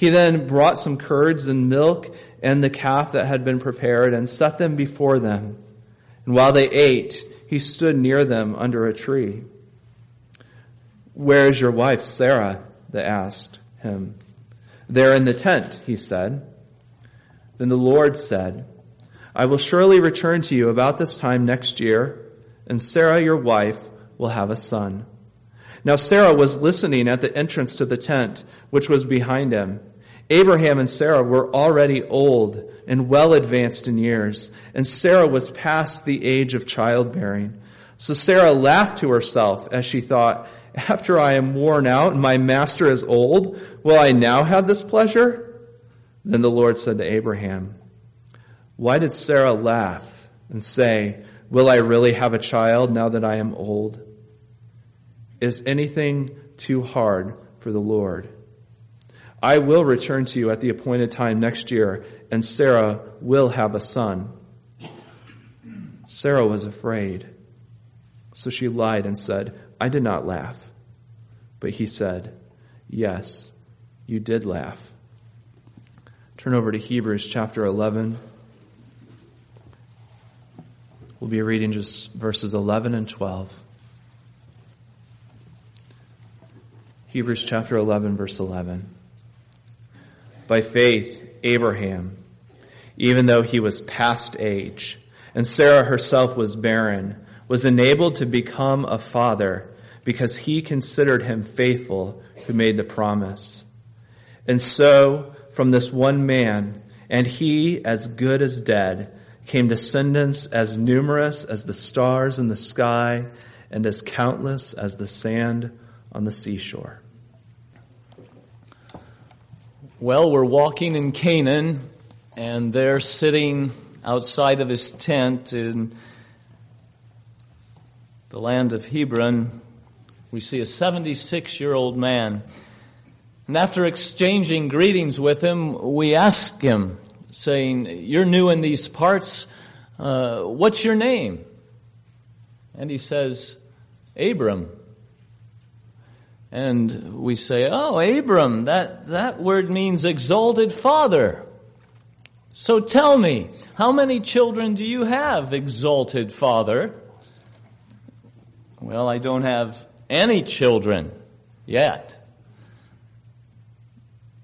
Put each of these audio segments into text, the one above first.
He then brought some curds and milk and the calf that had been prepared and set them before them. And while they ate, he stood near them under a tree. Where is your wife, Sarah? They asked him. There in the tent, he said. Then the Lord said, I will surely return to you about this time next year, and Sarah, your wife, will have a son. Now Sarah was listening at the entrance to the tent, which was behind him. Abraham and Sarah were already old and well advanced in years, and Sarah was past the age of childbearing. So Sarah laughed to herself as she thought, after I am worn out and my master is old, will I now have this pleasure? Then the Lord said to Abraham, Why did Sarah laugh and say, Will I really have a child now that I am old? Is anything too hard for the Lord? I will return to you at the appointed time next year, and Sarah will have a son. Sarah was afraid. So she lied and said, I did not laugh. But he said, Yes, you did laugh. Turn over to Hebrews chapter 11. We'll be reading just verses 11 and 12. Hebrews chapter 11, verse 11. By faith, Abraham, even though he was past age, and Sarah herself was barren, was enabled to become a father because he considered him faithful who made the promise. And so, from this one man, and he as good as dead, came descendants as numerous as the stars in the sky and as countless as the sand on the seashore. Well, we're walking in Canaan, and they're sitting outside of his tent in the land of Hebron. We see a 76 year old man. And after exchanging greetings with him, we ask him, saying, You're new in these parts. Uh, what's your name? And he says, Abram. And we say, oh, Abram, that, that word means exalted father. So tell me, how many children do you have, exalted father? Well, I don't have any children yet.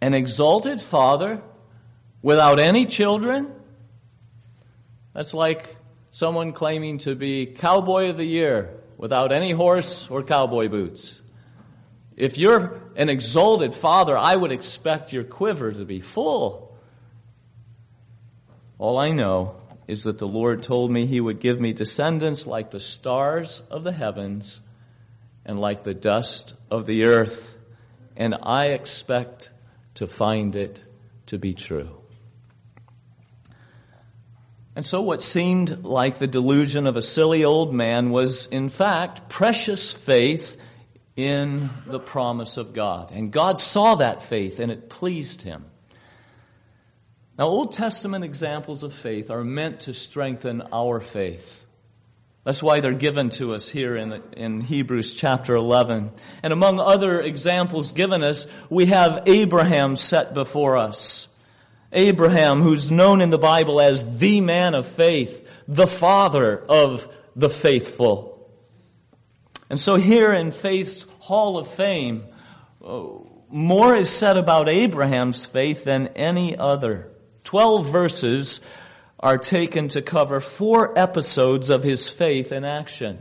An exalted father without any children? That's like someone claiming to be cowboy of the year without any horse or cowboy boots. If you're an exalted father, I would expect your quiver to be full. All I know is that the Lord told me He would give me descendants like the stars of the heavens and like the dust of the earth, and I expect to find it to be true. And so what seemed like the delusion of a silly old man was in fact precious faith in the promise of God. And God saw that faith and it pleased him. Now, Old Testament examples of faith are meant to strengthen our faith. That's why they're given to us here in, in Hebrews chapter 11. And among other examples given us, we have Abraham set before us. Abraham, who's known in the Bible as the man of faith, the father of the faithful. And so here in Faith's Hall of Fame, uh, more is said about Abraham's faith than any other. Twelve verses are taken to cover four episodes of his faith in action.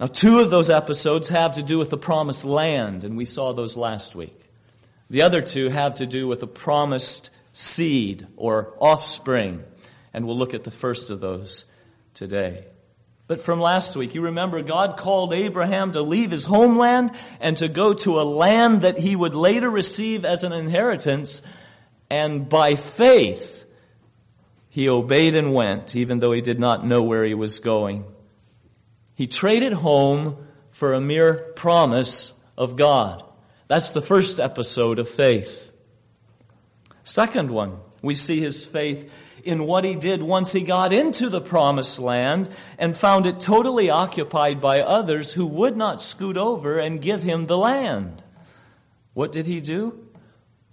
Now, two of those episodes have to do with the promised land, and we saw those last week. The other two have to do with the promised seed or offspring, and we'll look at the first of those today. But from last week, you remember God called Abraham to leave his homeland and to go to a land that he would later receive as an inheritance. And by faith, he obeyed and went, even though he did not know where he was going. He traded home for a mere promise of God. That's the first episode of faith. Second one, we see his faith in what he did once he got into the promised land and found it totally occupied by others who would not scoot over and give him the land. What did he do?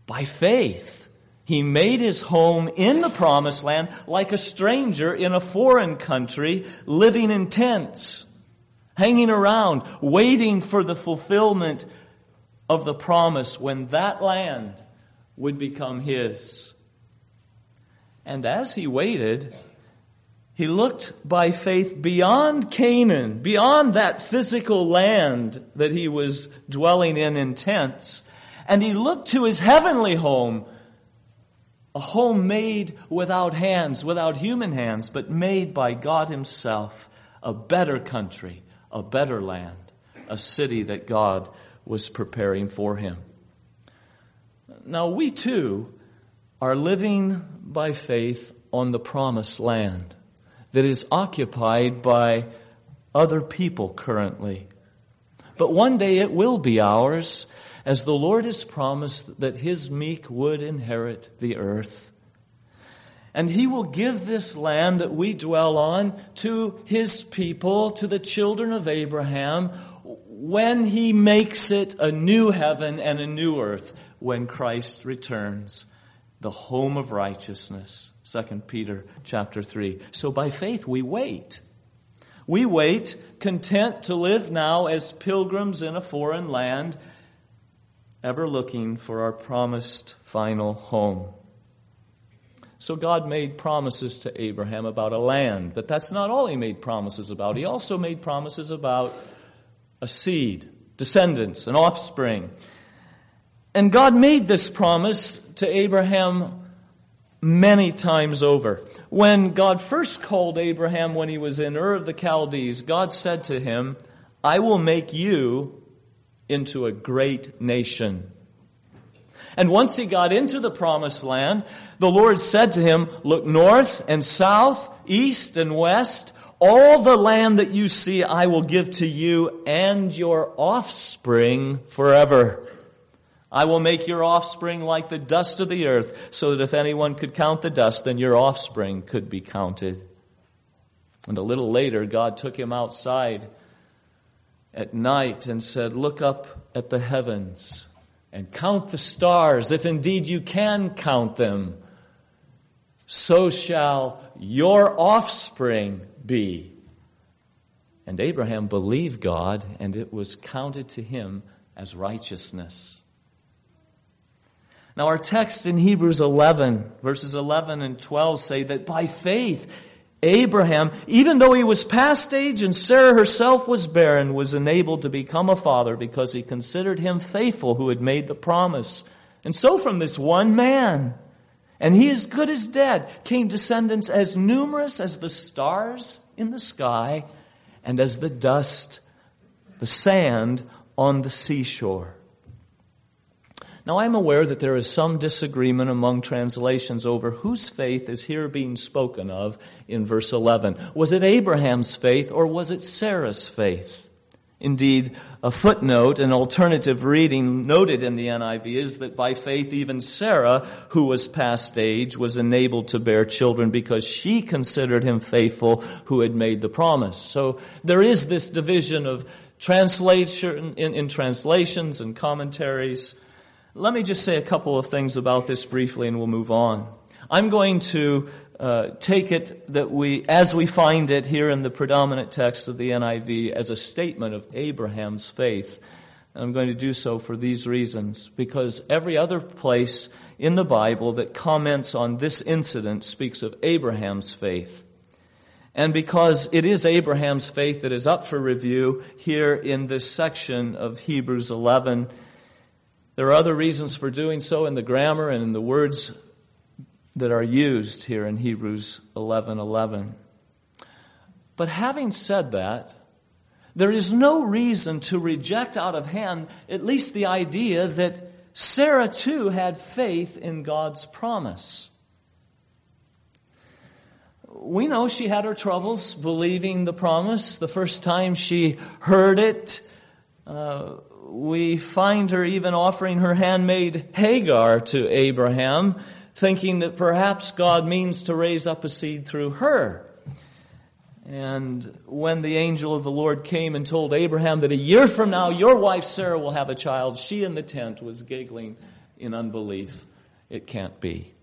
By faith, he made his home in the promised land like a stranger in a foreign country, living in tents, hanging around, waiting for the fulfillment of the promise when that land would become his. And as he waited, he looked by faith beyond Canaan, beyond that physical land that he was dwelling in in tents, and he looked to his heavenly home, a home made without hands, without human hands, but made by God himself, a better country, a better land, a city that God was preparing for him. Now, we too are living by faith on the promised land that is occupied by other people currently. But one day it will be ours, as the Lord has promised that his meek would inherit the earth. And he will give this land that we dwell on to his people, to the children of Abraham, when he makes it a new heaven and a new earth, when Christ returns, the home of righteousness. 2 Peter chapter 3. So by faith we wait. We wait, content to live now as pilgrims in a foreign land, ever looking for our promised final home. So God made promises to Abraham about a land, but that's not all he made promises about. He also made promises about a seed, descendants, an offspring. And God made this promise to Abraham many times over. When God first called Abraham when he was in Ur of the Chaldees, God said to him, I will make you into a great nation. And once he got into the promised land, the Lord said to him, look north and south, east and west, all the land that you see I will give to you and your offspring forever. I will make your offspring like the dust of the earth, so that if anyone could count the dust, then your offspring could be counted. And a little later, God took him outside at night and said, Look up at the heavens and count the stars, if indeed you can count them. So shall your offspring be. And Abraham believed God, and it was counted to him as righteousness. Now, our text in Hebrews 11, verses 11 and 12 say that by faith, Abraham, even though he was past age and Sarah herself was barren, was enabled to become a father because he considered him faithful who had made the promise. And so from this one man, and he as good as dead, came descendants as numerous as the stars in the sky and as the dust, the sand on the seashore. Now, I'm aware that there is some disagreement among translations over whose faith is here being spoken of in verse 11. Was it Abraham's faith or was it Sarah's faith? Indeed, a footnote, an alternative reading noted in the NIV is that by faith even Sarah, who was past age, was enabled to bear children because she considered him faithful who had made the promise. So there is this division of translation in, in translations and commentaries. Let me just say a couple of things about this briefly and we'll move on. I'm going to uh, take it that we, as we find it here in the predominant text of the NIV, as a statement of Abraham's faith. And I'm going to do so for these reasons, because every other place in the Bible that comments on this incident speaks of Abraham's faith. And because it is Abraham's faith that is up for review here in this section of Hebrews 11, there are other reasons for doing so in the grammar and in the words that are used here in Hebrews 11:11. But having said that, there is no reason to reject out of hand at least the idea that Sarah too had faith in God's promise. We know she had her troubles believing the promise. The first time she heard it, uh, we find her even offering her handmaid Hagar to Abraham, thinking that perhaps God means to raise up a seed through her. And when the angel of the Lord came and told Abraham that a year from now your wife Sarah will have a child, she in the tent was giggling in unbelief, it can't be.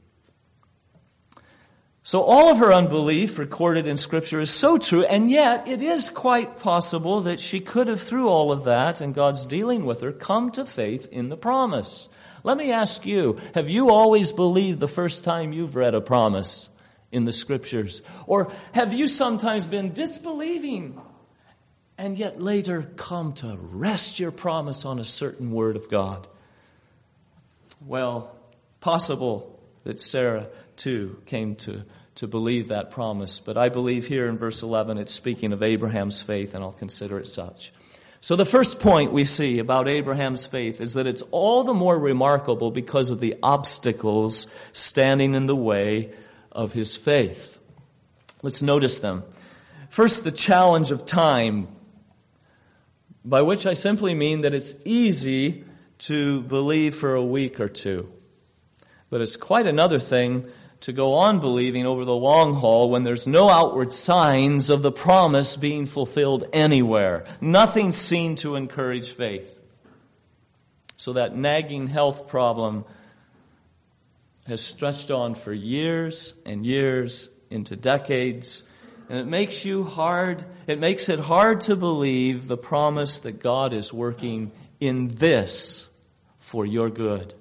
So all of her unbelief recorded in scripture is so true, and yet it is quite possible that she could have, through all of that and God's dealing with her, come to faith in the promise. Let me ask you, have you always believed the first time you've read a promise in the scriptures? Or have you sometimes been disbelieving and yet later come to rest your promise on a certain word of God? Well, possible that Sarah too came to, to believe that promise. But I believe here in verse 11 it's speaking of Abraham's faith, and I'll consider it such. So the first point we see about Abraham's faith is that it's all the more remarkable because of the obstacles standing in the way of his faith. Let's notice them. First, the challenge of time, by which I simply mean that it's easy to believe for a week or two. But it's quite another thing to go on believing over the long haul when there's no outward signs of the promise being fulfilled anywhere. Nothing seen to encourage faith. So that nagging health problem has stretched on for years and years into decades. And it makes you hard, it makes it hard to believe the promise that God is working in this for your good.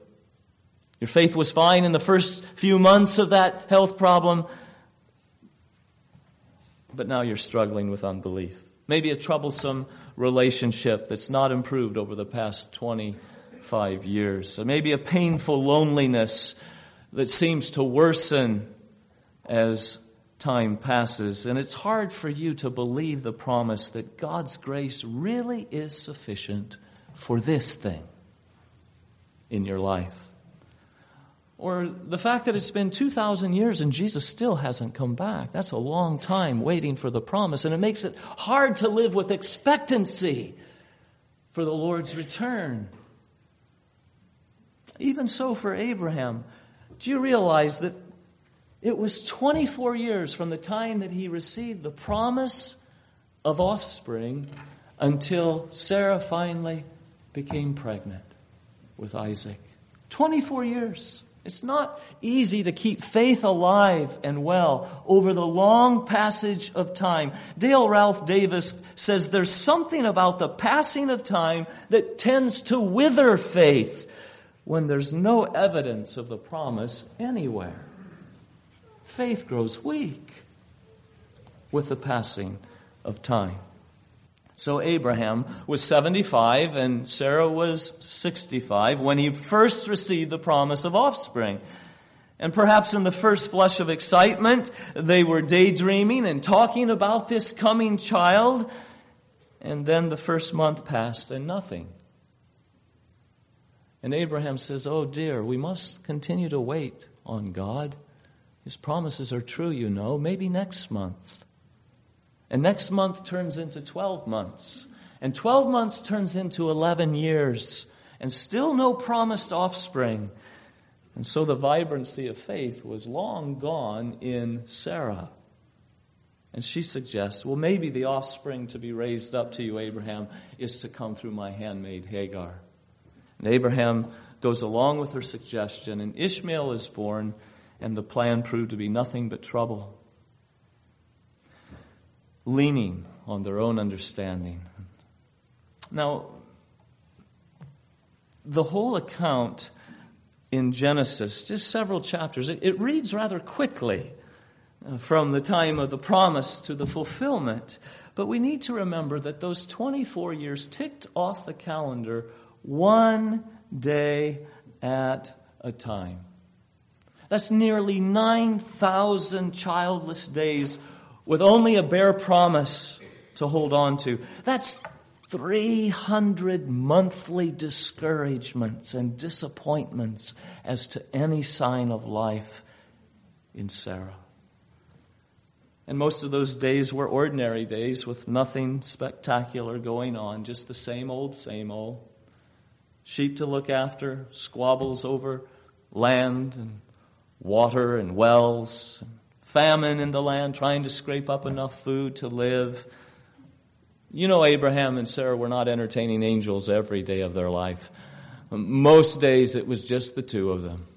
Your faith was fine in the first few months of that health problem, but now you're struggling with unbelief. Maybe a troublesome relationship that's not improved over the past 25 years. Maybe a painful loneliness that seems to worsen as time passes. And it's hard for you to believe the promise that God's grace really is sufficient for this thing in your life. Or the fact that it's been 2,000 years and Jesus still hasn't come back. That's a long time waiting for the promise, and it makes it hard to live with expectancy for the Lord's return. Even so for Abraham, do you realize that it was 24 years from the time that he received the promise of offspring until Sarah finally became pregnant with Isaac? 24 years. It's not easy to keep faith alive and well over the long passage of time. Dale Ralph Davis says there's something about the passing of time that tends to wither faith when there's no evidence of the promise anywhere. Faith grows weak with the passing of time. So Abraham was 75 and Sarah was 65 when he first received the promise of offspring. And perhaps in the first flush of excitement, they were daydreaming and talking about this coming child. And then the first month passed and nothing. And Abraham says, Oh dear, we must continue to wait on God. His promises are true, you know. Maybe next month. And next month turns into 12 months. And 12 months turns into 11 years. And still no promised offspring. And so the vibrancy of faith was long gone in Sarah. And she suggests, well, maybe the offspring to be raised up to you, Abraham, is to come through my handmaid Hagar. And Abraham goes along with her suggestion, and Ishmael is born, and the plan proved to be nothing but trouble leaning on their own understanding. Now, the whole account in Genesis, just several chapters, it, it, reads rather quickly uh, from the time of the promise to the fulfillment. But we need to remember that those 24 years ticked off the calendar one day at a time. That's nearly 9,000 childless days with only a bare promise to hold on to. That's 300 monthly discouragements and disappointments as to any sign of life in Sarah. And most of those days were ordinary days with nothing spectacular going on, just the same old, same old. Sheep to look after, squabbles over land and water and wells, famine in the land, trying to scrape up enough food to live. You know, Abraham and Sarah were not entertaining angels every day of their life. Most days it was just the two of them.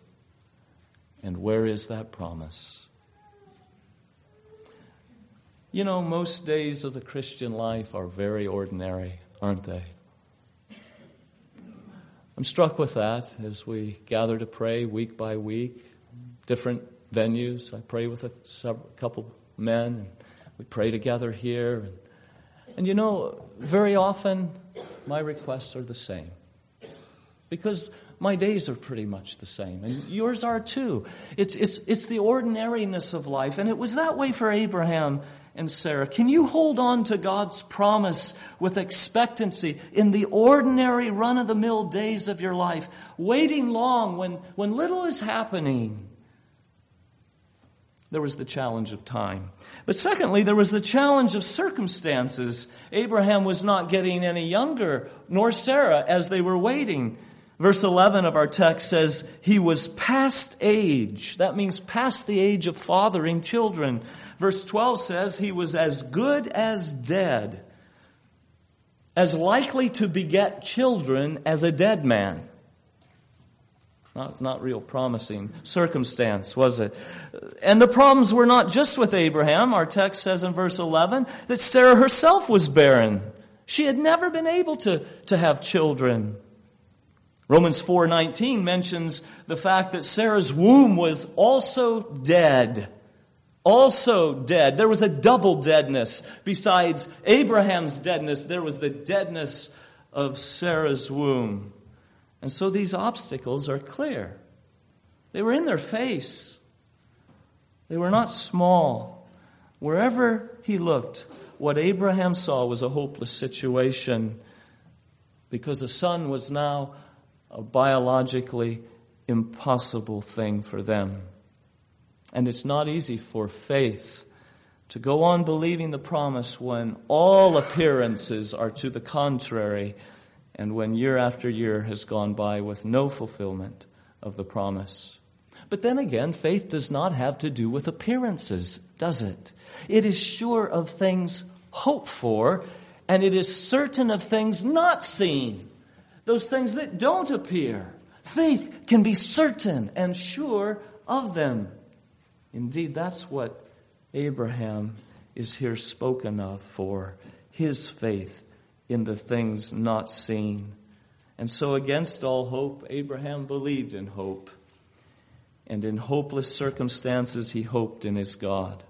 And where is that promise? You know, most days of the Christian life are very ordinary, aren't they? I'm struck with that as we gather to pray week by week, different venues. I pray with a couple men, and we pray together here. And, and you know, very often my requests are the same because my days are pretty much the same, and yours are too. It's, it's, it's the ordinariness of life, and it was that way for Abraham and Sarah. Can you hold on to God's promise with expectancy in the ordinary run of the mill days of your life, waiting long when, when little is happening? There was the challenge of time. But secondly, there was the challenge of circumstances. Abraham was not getting any younger, nor Sarah, as they were waiting. Verse 11 of our text says, He was past age. That means past the age of fathering children. Verse 12 says, He was as good as dead, as likely to beget children as a dead man. Not, not real promising circumstance, was it? And the problems were not just with Abraham. Our text says in verse 11 that Sarah herself was barren. She had never been able to, to have children. Romans 4:19 mentions the fact that Sarah's womb was also dead. Also dead. There was a double deadness. Besides Abraham's deadness, there was the deadness of Sarah's womb. And so these obstacles are clear. They were in their face. They were not small. Wherever he looked, what Abraham saw was a hopeless situation because the son was now a biologically impossible thing for them. And it's not easy for faith to go on believing the promise when all appearances are to the contrary and when year after year has gone by with no fulfillment of the promise. But then again, faith does not have to do with appearances, does it? It is sure of things hoped for, and it is certain of things not seen those things that don't appear. Faith can be certain and sure of them. Indeed, that's what Abraham is here spoken of for his faith in the things not seen. And so, against all hope, Abraham believed in hope. And in hopeless circumstances, he hoped in his God.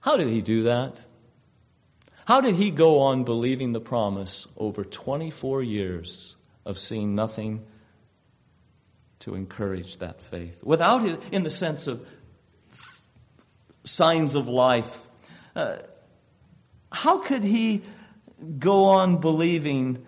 How did he do that? How did he go on believing the promise over 24 years of seeing nothing to encourage that faith? Without it, in the sense of signs of life. Uh, how could he go on believing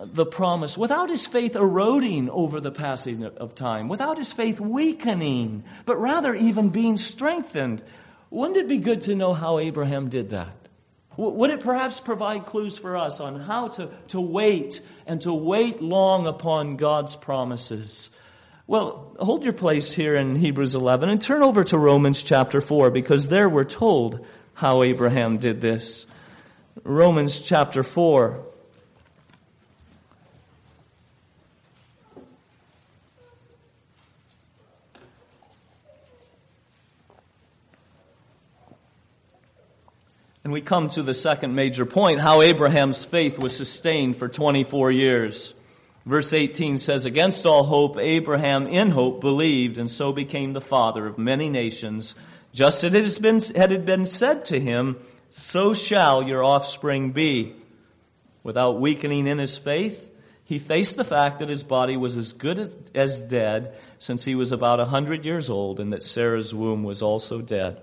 the promise without his faith eroding over the passing of time, without his faith weakening, but rather even being strengthened? Wouldn't it be good to know how Abraham did that? Would it perhaps provide clues for us on how to, to wait and to wait long upon God's promises? Well, hold your place here in Hebrews 11 and turn over to Romans chapter 4 because there we're told how Abraham did this. Romans chapter 4. And we come to the second major point how Abraham's faith was sustained for 24 years. Verse 18 says, Against all hope, Abraham in hope believed, and so became the father of many nations, just as it had been said to him, So shall your offspring be. Without weakening in his faith, he faced the fact that his body was as good as dead since he was about a hundred years old and that Sarah's womb was also dead.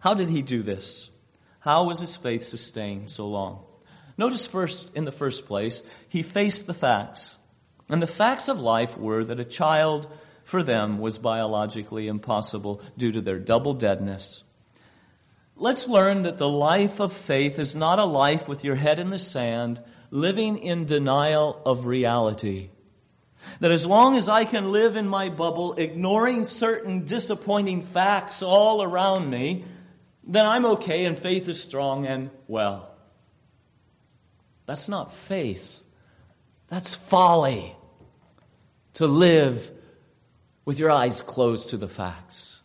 How did he do this? How was his faith sustained so long? Notice first, in the first place, he faced the facts. And the facts of life were that a child for them was biologically impossible due to their double deadness. Let's learn that the life of faith is not a life with your head in the sand, living in denial of reality. That as long as I can live in my bubble, ignoring certain disappointing facts all around me, then I'm okay and faith is strong and well. That's not faith. That's folly to live with your eyes closed to the facts.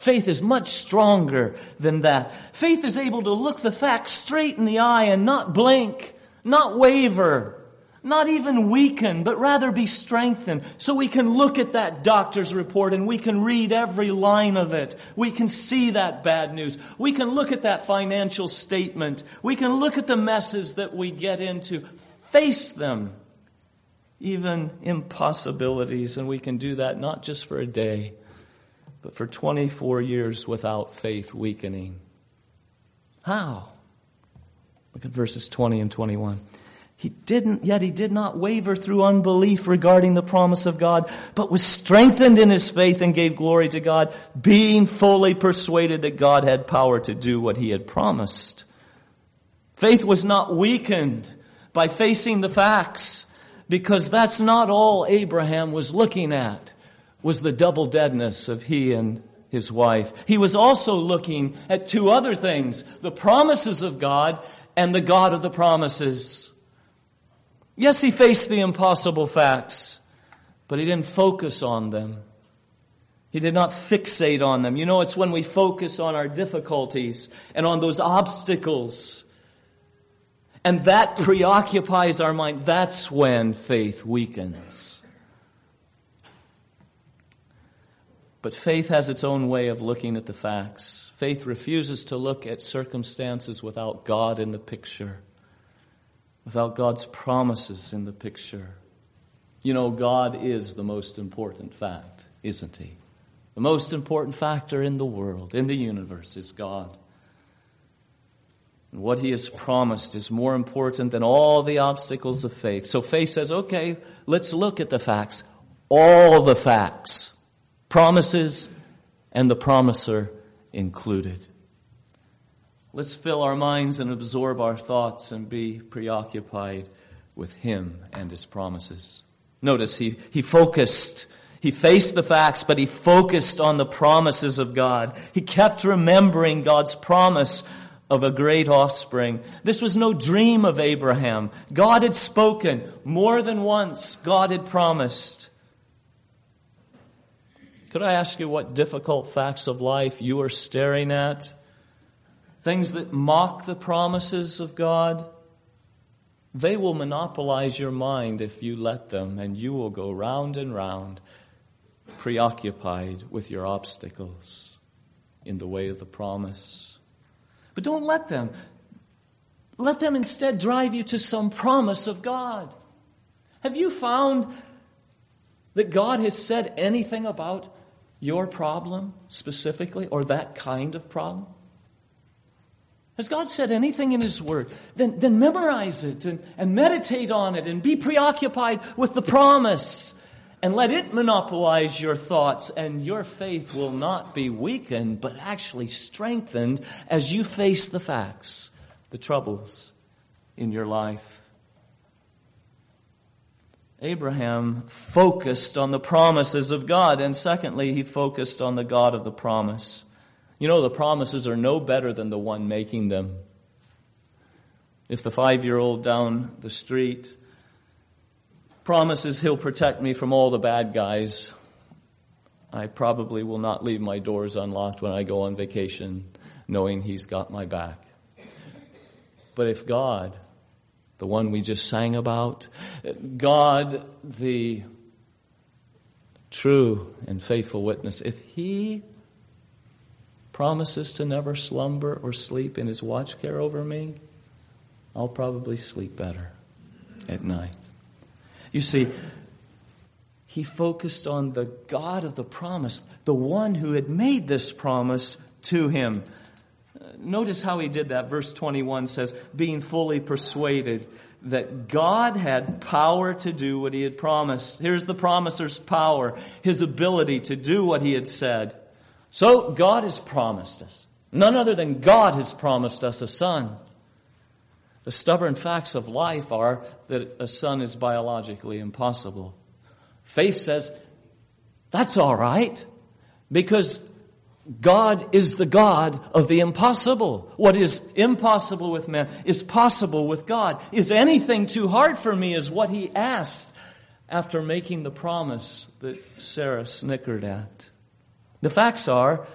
Faith is much stronger than that. Faith is able to look the facts straight in the eye and not blink, not waver, not even weaken, but rather be strengthened. So we can look at that doctor's report and we can read every line of it. We can see that bad news. We can look at that financial statement. We can look at the messes that we get into, face them, even impossibilities. And we can do that not just for a day, but for 24 years without faith weakening. How? Look at verses 20 and 21. He didn't, yet he did not waver through unbelief regarding the promise of God, but was strengthened in his faith and gave glory to God, being fully persuaded that God had power to do what he had promised. Faith was not weakened by facing the facts, because that's not all Abraham was looking at, was the double deadness of he and his wife. He was also looking at two other things, the promises of God and the God of the promises. Yes, he faced the impossible facts, but he didn't focus on them. He did not fixate on them. You know, it's when we focus on our difficulties and on those obstacles, and that preoccupies our mind, that's when faith weakens. But faith has its own way of looking at the facts. Faith refuses to look at circumstances without God in the picture without God's promises in the picture. You know, God is the most important fact, isn't He? The most important factor in the world, in the universe, is God. And what He has promised is more important than all the obstacles of faith. So faith says, okay, let's look at the facts. All the facts. Promises and the promiser included. Let's fill our minds and absorb our thoughts and be preoccupied with Him and His promises. Notice he, he focused. He faced the facts, but he focused on the promises of God. He kept remembering God's promise of a great offspring. This was no dream of Abraham. God had spoken more than once. God had promised. Could I ask you what difficult facts of life you are staring at? things that mock the promises of God, they will monopolize your mind if you let them, and you will go round and round, preoccupied with your obstacles in the way of the promise. But don't let them. Let them instead drive you to some promise of God. Have you found that God has said anything about your problem specifically, or that kind of problem? Has God said anything in His Word? Then, then memorize it and, and meditate on it and be preoccupied with the promise and let it monopolize your thoughts, and your faith will not be weakened, but actually strengthened as you face the facts, the troubles in your life. Abraham focused on the promises of God, and secondly, he focused on the God of the promise. You know, the promises are no better than the one making them. If the five year old down the street promises he'll protect me from all the bad guys, I probably will not leave my doors unlocked when I go on vacation, knowing he's got my back. But if God, the one we just sang about, God, the true and faithful witness, if he promises to never slumber or sleep in his watch care over me, I'll probably sleep better at night. You see, he focused on the God of the promise, the one who had made this promise to him. Notice how he did that. Verse 21 says, being fully persuaded that God had power to do what he had promised. Here's the promiser's power, his ability to do what he had said. So God has promised us. None other than God has promised us a son. The stubborn facts of life are that a son is biologically impossible. Faith says, that's all right, because God is the God of the impossible. What is impossible with man is possible with God. Is anything too hard for me is what he asked after making the promise that Sarah snickered at. The facts are,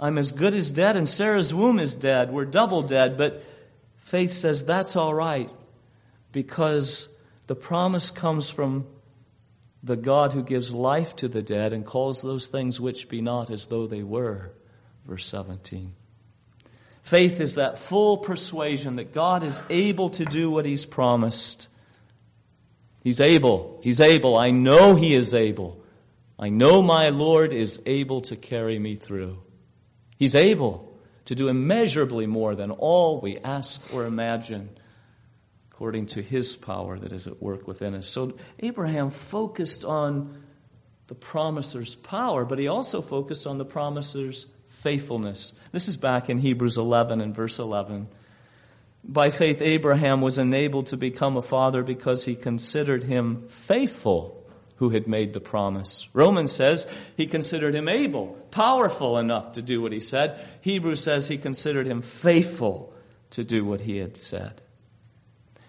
I'm as good as dead and Sarah's womb is dead. We're double dead, but faith says that's all right because the promise comes from the God who gives life to the dead and calls those things which be not as though they were. Verse 17. Faith is that full persuasion that God is able to do what He's promised. He's able. He's able. I know He is able. I know my Lord is able to carry me through. He's able to do immeasurably more than all we ask or imagine according to his power that is at work within us. So Abraham focused on the promiser's power, but he also focused on the promiser's faithfulness. This is back in Hebrews 11 and verse 11. By faith, Abraham was enabled to become a father because he considered him faithful who had made the promise. Romans says he considered him able, powerful enough to do what he said. Hebrews says he considered him faithful to do what he had said.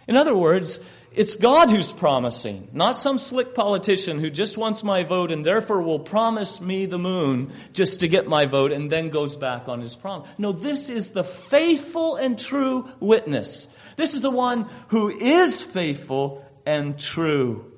In other words, it's God who's promising, not some slick politician who just wants my vote and therefore will promise me the moon just to get my vote and then goes back on his promise. No, this is the faithful and true witness. This is the one who is faithful and true.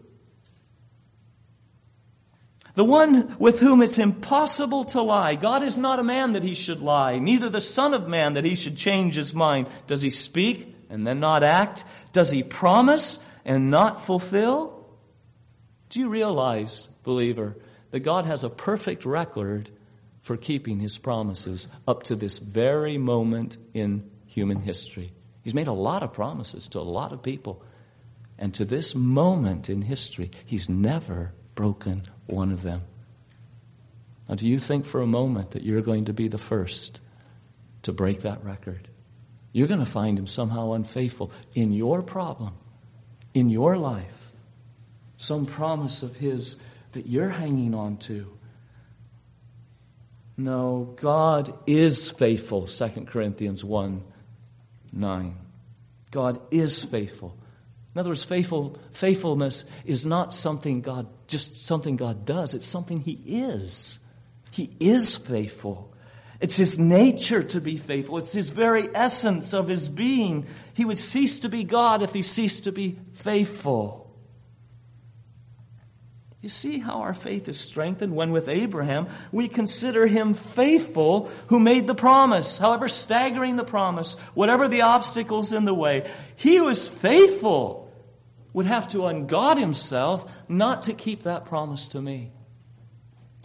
The one with whom it's impossible to lie. God is not a man that he should lie, neither the son of man that he should change his mind. Does he speak? And then not act? Does he promise and not fulfill? Do you realize, believer, that God has a perfect record for keeping his promises up to this very moment in human history? He's made a lot of promises to a lot of people. And to this moment in history, he's never broken one of them. Now, do you think for a moment that you're going to be the first to break that record? You're going to find him somehow unfaithful in your problem, in your life. Some promise of his that you're hanging on to. No, God is faithful, 2 Corinthians 1 9. God is faithful. In other words, faithful, faithfulness is not something God, just something God does. It's something He is. He is faithful. It's his nature to be faithful. It's his very essence of his being. He would cease to be God if he ceased to be faithful. You see how our faith is strengthened when with Abraham we consider him faithful who made the promise, however staggering the promise, whatever the obstacles in the way. He was faithful, would have to ungod himself not to keep that promise to me.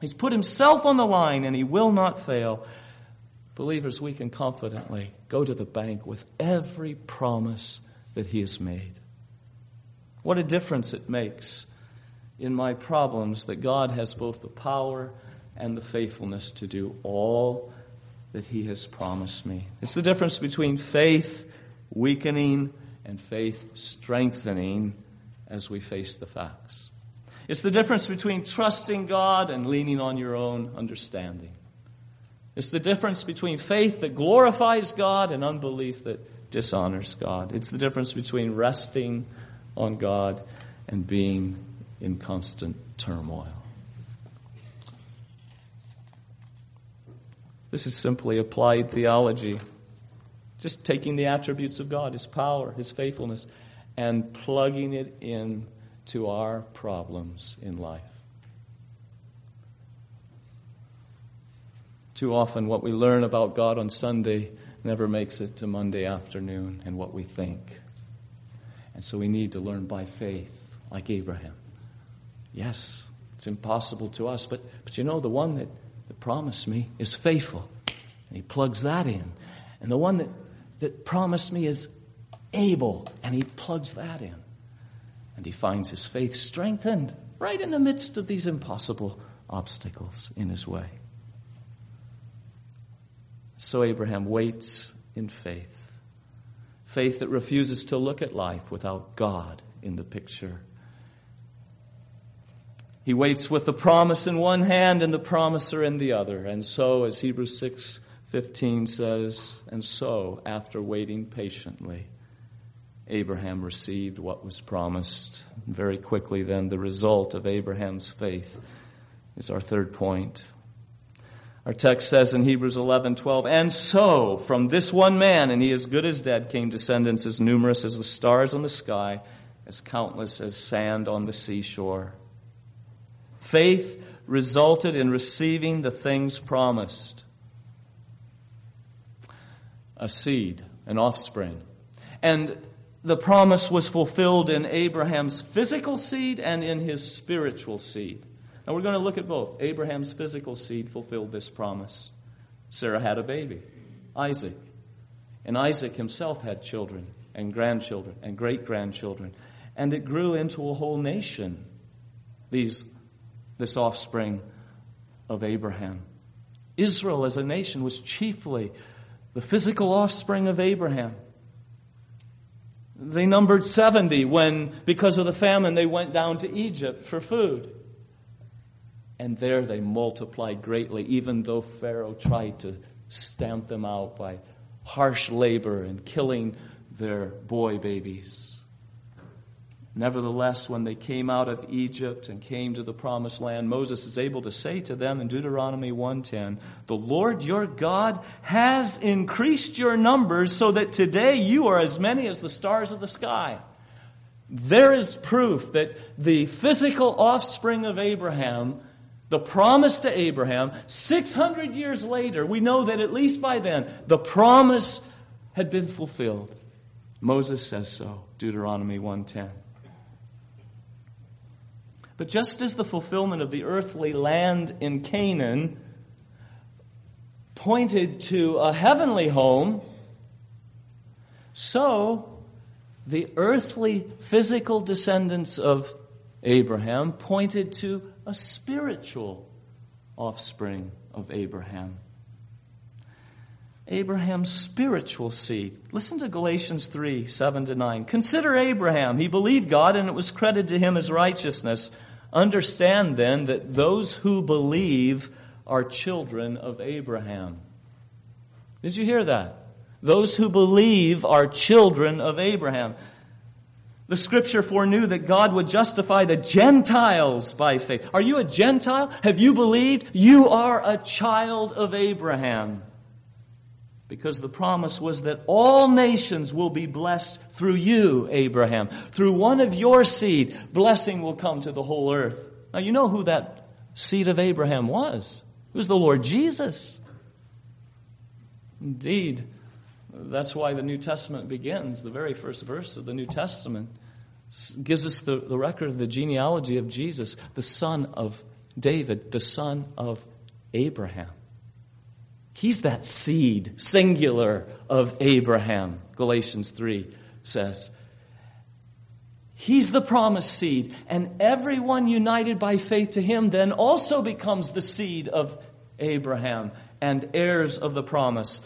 He's put himself on the line and he will not fail. Believers, we can confidently go to the bank with every promise that he has made. What a difference it makes in my problems that God has both the power and the faithfulness to do all that he has promised me. It's the difference between faith weakening and faith strengthening as we face the facts. It's the difference between trusting God and leaning on your own understanding. It's the difference between faith that glorifies God and unbelief that dishonors God. It's the difference between resting on God and being in constant turmoil. This is simply applied theology. Just taking the attributes of God, His power, His faithfulness, and plugging it in to our problems in life. Too often, what we learn about God on Sunday never makes it to Monday afternoon and what we think. And so we need to learn by faith, like Abraham. Yes, it's impossible to us, but, but you know, the one that, that promised me is faithful. And he plugs that in. And the one that, that promised me is able, and he plugs that in. And he finds his faith strengthened right in the midst of these impossible obstacles in his way. So Abraham waits in faith. Faith that refuses to look at life without God in the picture. He waits with the promise in one hand and the promiser in the other. And so, as Hebrews 6 15 says, and so, after waiting patiently, Abraham received what was promised. Very quickly, then, the result of Abraham's faith is our third point. Our text says in Hebrews 11, 12, and so from this one man, and he as good as dead, came descendants as numerous as the stars on the sky, as countless as sand on the seashore. Faith resulted in receiving the things promised a seed, an offspring. And the promise was fulfilled in Abraham's physical seed and in his spiritual seed. Now we're going to look at both. Abraham's physical seed fulfilled this promise. Sarah had a baby, Isaac. And Isaac himself had children and grandchildren and great grandchildren. And it grew into a whole nation, these, this offspring of Abraham. Israel as a nation was chiefly the physical offspring of Abraham. They numbered 70 when, because of the famine, they went down to Egypt for food. And there they multiplied greatly, even though Pharaoh tried to stamp them out by harsh labor and killing their boy babies. Nevertheless, when they came out of Egypt and came to the promised land, Moses is able to say to them in Deuteronomy 1:10, "The Lord your God has increased your numbers so that today you are as many as the stars of the sky." There is proof that the physical offspring of Abraham, the promise to Abraham, 600 years later, we know that at least by then, the promise had been fulfilled. Moses says so, Deuteronomy 1:10. But just as the fulfillment of the earthly land in Canaan pointed to a heavenly home, so the earthly physical descendants of Abraham pointed to a spiritual offspring of Abraham. Abraham's spiritual seed. Listen to Galatians 3 7 to 9. Consider Abraham. He believed God and it was credited to him as righteousness. Understand then that those who believe are children of Abraham. Did you hear that? Those who believe are children of Abraham. The scripture foreknew that God would justify the Gentiles by faith. Are you a Gentile? Have you believed? You are a child of Abraham because the promise was that all nations will be blessed through you, Abraham. Through one of your seed, blessing will come to the whole earth. Now, you know who that seed of Abraham was. It was the Lord Jesus. Indeed, that's why the New Testament begins. The very first verse of the New Testament gives us the, the record of the genealogy of Jesus, the son of David, the son of Abraham. He's that seed, singular, of Abraham, Galatians 3 says. He's the promised seed, and everyone united by faith to him then also becomes the seed of Abraham and heirs of the promise.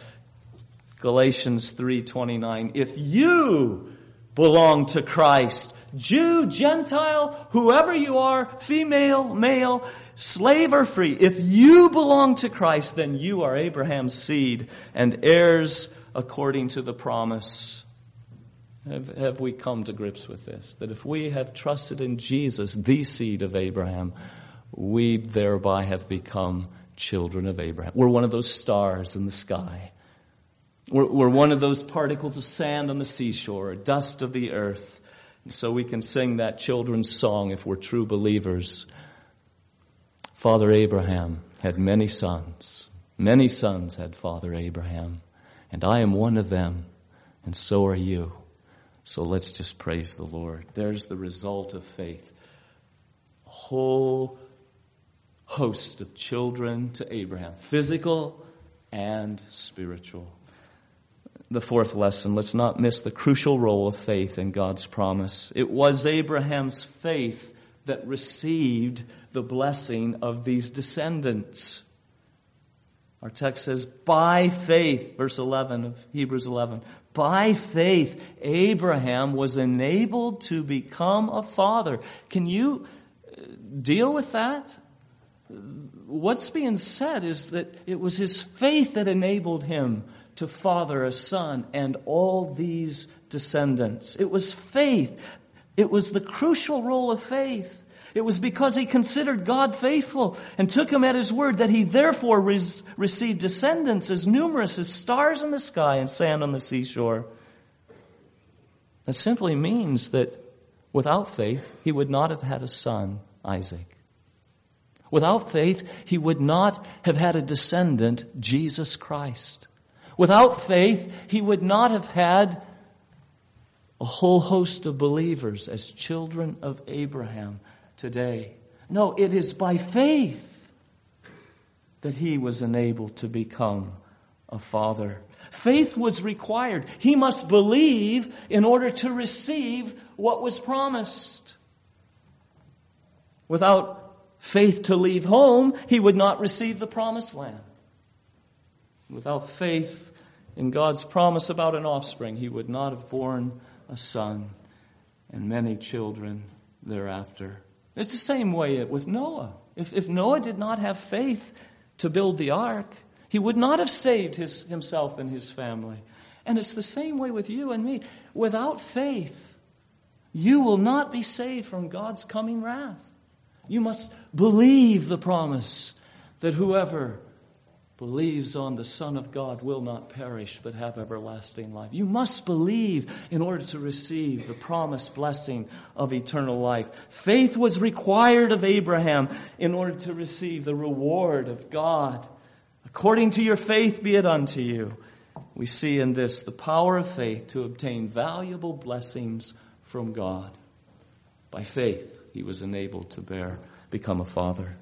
Galatians 3:29 If you belong to Christ, Jew, Gentile, whoever you are, female, male, slave or free, if you belong to Christ, then you are Abraham's seed and heirs according to the promise. Have, have we come to grips with this? That if we have trusted in Jesus, the seed of Abraham, we thereby have become children of Abraham. We're one of those stars in the sky. We're, we're one of those particles of sand on the seashore, dust of the earth. And So we can sing that children's song if we're true believers. Father Abraham had many sons. Many sons had Father Abraham. And I am one of them. And so are you. So let's just praise the Lord. There's the result of faith. A whole host of children to Abraham, physical and spiritual the fourth lesson. Let's not miss the crucial role of faith in God's promise. It was Abraham's faith that received the blessing of these descendants. Our text says, by faith, verse 11 of Hebrews 11, by faith, Abraham was enabled to become a father. Can you uh, deal with that. What's being said is that it was his faith that enabled him to father a son and all these descendants. It was faith. It was the crucial role of faith. It was because he considered God faithful and took him at his word that he therefore res- received descendants as numerous as stars in the sky and sand on the seashore. That simply means that without faith, he would not have had a son, Isaac. Without faith, he would not have had a descendant, Jesus Christ. Without faith, he would not have had a whole host of believers as children of Abraham today. No, it is by faith that he was enabled to become a father. Faith was required. He must believe in order to receive what was promised. Without faith to leave home, he would not receive the promised land. Without faith in God's promise about an offspring, he would not have borne a son and many children thereafter. It's the same way with Noah. If, if Noah did not have faith to build the ark, he would not have saved his, himself and his family. And it's the same way with you and me. Without faith, you will not be saved from God's coming wrath. You must believe the promise that whoever believes on the Son of God will not perish but have everlasting life. You must believe in order to receive the promised blessing of eternal life. Faith was required of Abraham in order to receive the reward of God. According to your faith be it unto you. We see in this the power of faith to obtain valuable blessings from God. By faith, he was enabled to bear, become a father.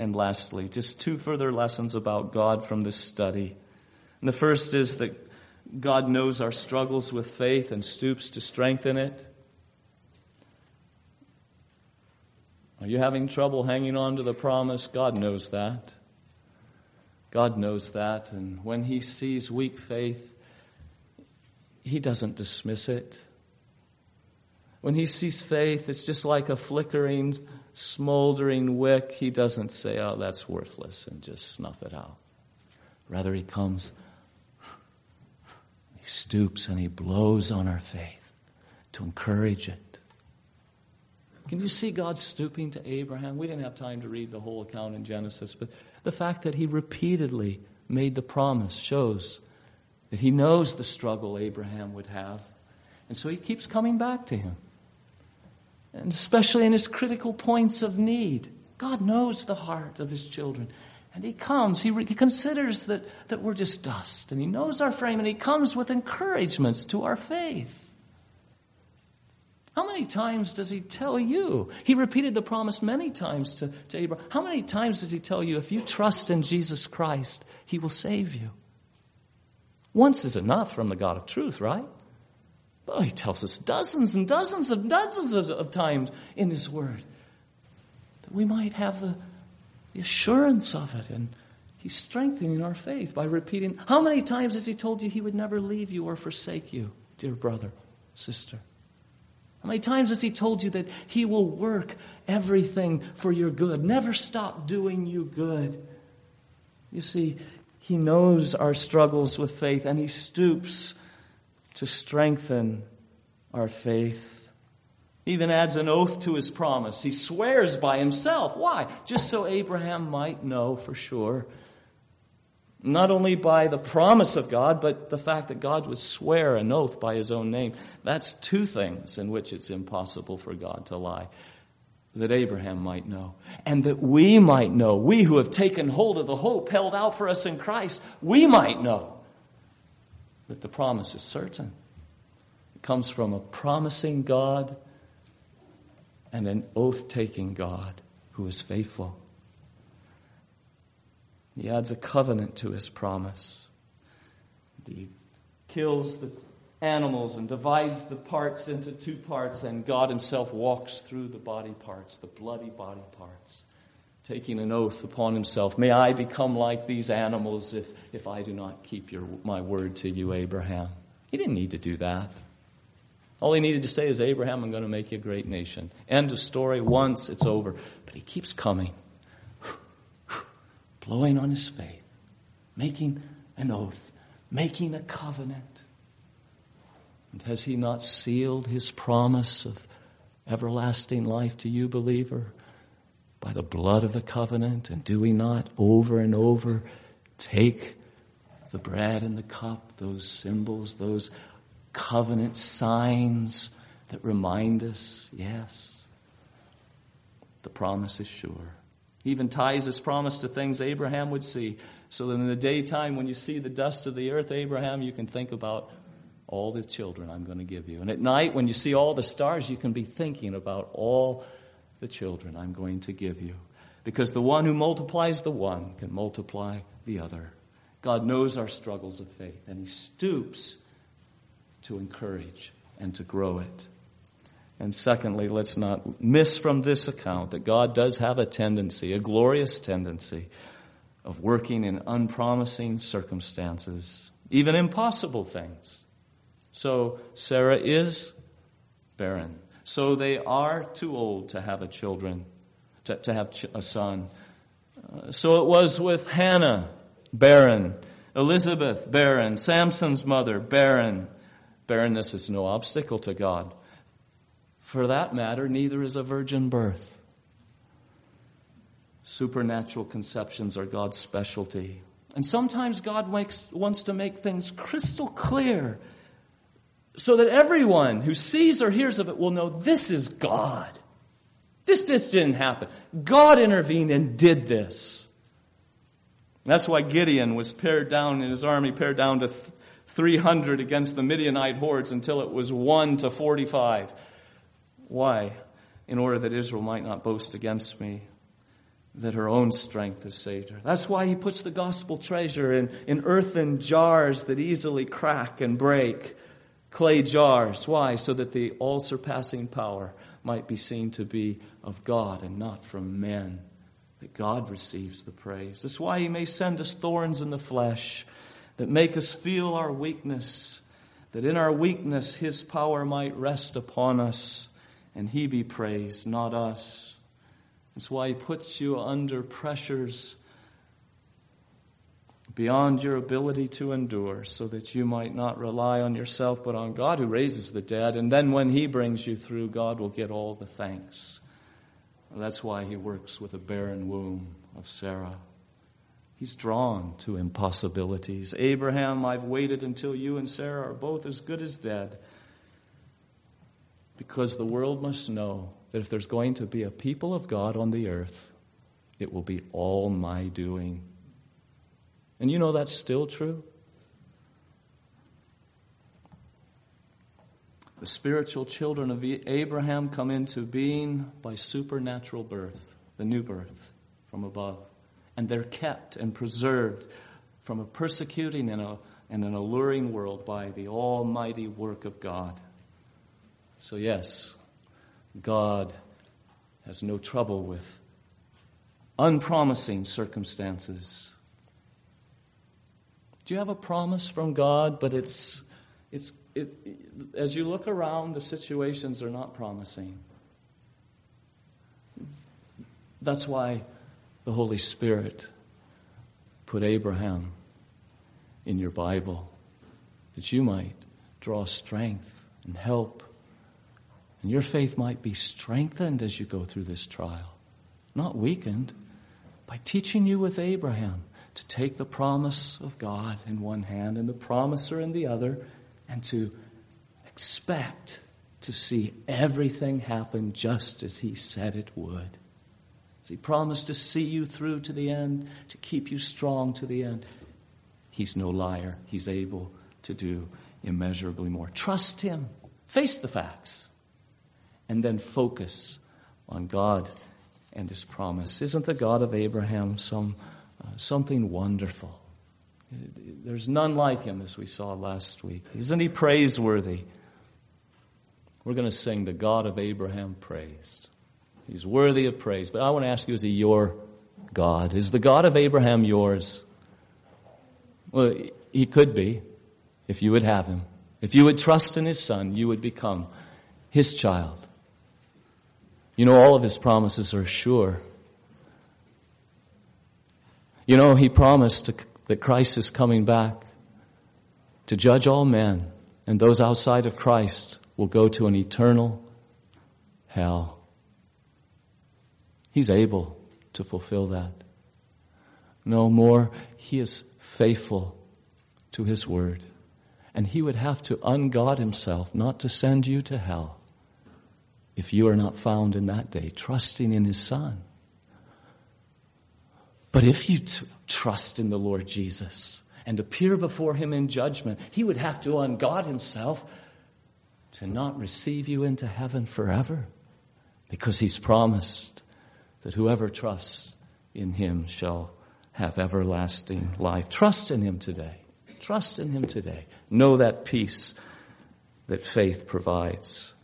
And lastly, just two further lessons about God from this study. And the first is that God knows our struggles with faith and stoops to strengthen it. Are you having trouble hanging on to the promise? God knows that. God knows that. And when He sees weak faith, He doesn't dismiss it. When He sees faith, it's just like a flickering smoldering wick, he doesn't say, oh, that's worthless, and just snuff it out. Rather, he comes, he stoops, and he blows on our faith to encourage it. Can you see God stooping to Abraham? We didn't have time to read the whole account in Genesis, but the fact that he repeatedly made the promise shows that he knows the struggle Abraham would have. And so he keeps coming back to him and especially in his critical points of need. God knows the heart of his children. And he comes, he, re- he considers that, that we're just dust, and he knows our frame, and he comes with encouragements to our faith. How many times does he tell you? He repeated the promise many times to, to Abraham. How many times does he tell you if you trust in Jesus Christ, he will save you? Once is enough from the God of truth, right? Oh, he tells us dozens and dozens of dozens of, of times in his word that we might have the, the assurance of it. And he's strengthening our faith by repeating. How many times has he told you he would never leave you or forsake you, dear brother, sister? How many times has he told you that he will work everything for your good, never stop doing you good? You see, he knows our struggles with faith and he stoops to strengthen our faith. Even adds an oath to his promise. He swears by himself. Why? Just so Abraham might know for sure. Not only by the promise of God, but the fact that God would swear an oath by his own name. That's two things in which it's impossible for God to lie. That Abraham might know. And that we might know. We who have taken hold of the hope held out for us in Christ, we might know that the promise is certain. It comes from a promising God and an oath taking God who is faithful. He adds a covenant to his promise. He kills the animals and divides the parts into two parts, and God Himself walks through the body parts, the bloody body parts taking an oath upon himself, May I become like these animals if, if I do not keep your, my word to you, Abraham. He didn't need to do that. All he needed to say is, Abraham, I'm going to make you a great nation. End of story. Once, it's over. But he keeps coming, blowing on his faith, making an oath, making a covenant. And has he not sealed his promise of everlasting life to you, believer, by the blood of the covenant? And do we not over and over take the bread and the cup, those symbols, those covenant signs that remind us, yes, the promise is sure. He even ties this promise to things Abraham would see. So that in the daytime, when you see the dust of the earth, Abraham, you can think about all the children I'm going to give you. And at night, when you see all the stars, you can be thinking about all the children I'm going to give you. Because the one who multiplies the one can multiply the other. God knows our struggles of faith, and He stoops to encourage and to grow it. And secondly, let's not miss from this account that God does have a tendency, a glorious tendency, of working in unpromising circumstances, even impossible things. So Sarah is barren. So they are too old to have a children, to, to have a son. Uh, so it was with Hannah, barren. Elizabeth, barren. Samson's mother, barren. Barrenness is no obstacle to God. For that matter, neither is a virgin birth. Supernatural conceptions are God's specialty. And sometimes God makes, wants to make things crystal clear so that everyone who sees or hears of it will know this is God. This just didn't happen. God intervened and did this. That's why Gideon was pared down in his army, pared down to 300 against the Midianite hordes until it was 1 to 45. Why? In order that Israel might not boast against me, that her own strength has saved her. That's why he puts the gospel treasure in, in earthen jars that easily crack and break, clay jars. Why? So that the all surpassing power might be seen to be of God and not from men. That God receives the praise. That's why he may send us thorns in the flesh that make us feel our weakness, that in our weakness his power might rest upon us and he be praised, not us. That's why he puts you under pressures beyond your ability to endure, so that you might not rely on yourself, but on God who raises the dead. And then when he brings you through, God will get all the thanks. That's why he works with a barren womb of Sarah. He's drawn to impossibilities. Abraham, I've waited until you and Sarah are both as good as dead. Because the world must know that if there's going to be a people of God on the earth, it will be all my doing. And you know that's still true? The spiritual children of Abraham come into being by supernatural birth, the new birth from above and they're kept and preserved from a persecuting and, a, and an alluring world by the almighty work of God. So, yes, God has no trouble with unpromising circumstances. Do you have a promise from God, but it's, it's, it, as you look around, the situations are not promising. That's why the Holy Spirit put Abraham in your Bible that you might draw strength and help. And your faith might be strengthened as you go through this trial, not weakened, by teaching you with Abraham to take the promise of God in one hand and the promiser in the other, and to expect to see everything happen just as he said it would. He promised to see you through to the end, to keep you strong to the end. He's no liar. He's able to do immeasurably more. Trust Him. Face the facts. And then focus on God and His promise. Isn't the God of Abraham some, something wonderful? There's none like Him, as we saw last week. Isn't He praiseworthy? We're going to sing the God of Abraham praise. He's worthy of praise. But I want to ask you, is he your God? Is the God of Abraham yours? Well, he could be, if you would have him. If you would trust in His Son, you would become His child. You know, all of His promises are sure. You know, He promised that Christ is coming back to judge all men, and those outside of Christ will go to an eternal hell. He's able to fulfill that. No more, He is faithful to His word. And He would have to ungod Himself not to send you to hell if you are not found in that day, trusting in His Son. But if you t- trust in the Lord Jesus and appear before Him in judgment, He would have to ungod Himself to not receive you into heaven forever because He's promised that whoever trusts in Him shall have everlasting life. Trust in Him today. Trust in Him today. Know that peace that faith provides.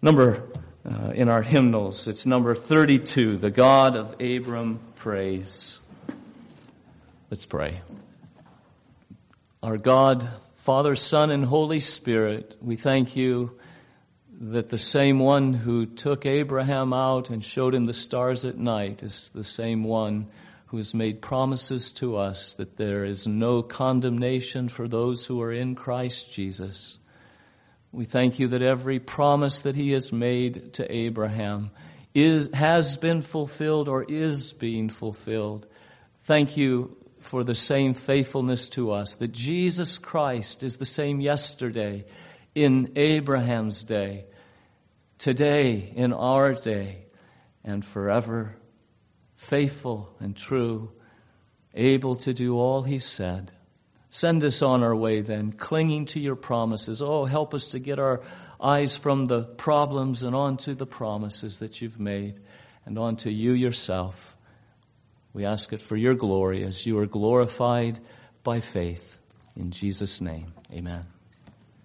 Number uh, in our hymnals, it's number 32, the God of Abram praise. Let's pray. Our God, Father, Son, and Holy Spirit, we thank you that the same one who took Abraham out and showed him the stars at night is the same one who has made promises to us that there is no condemnation for those who are in Christ Jesus. We thank you that every promise that he has made to Abraham is, has been fulfilled or is being fulfilled. Thank you for the same faithfulness to us, that Jesus Christ is the same yesterday, in Abraham's day, today, in our day, and forever faithful and true, able to do all he said. Send us on our way then, clinging to your promises. Oh, help us to get our eyes from the problems and onto the promises that you've made and onto you yourself. We ask it for your glory as you are glorified by faith. In Jesus' name, amen.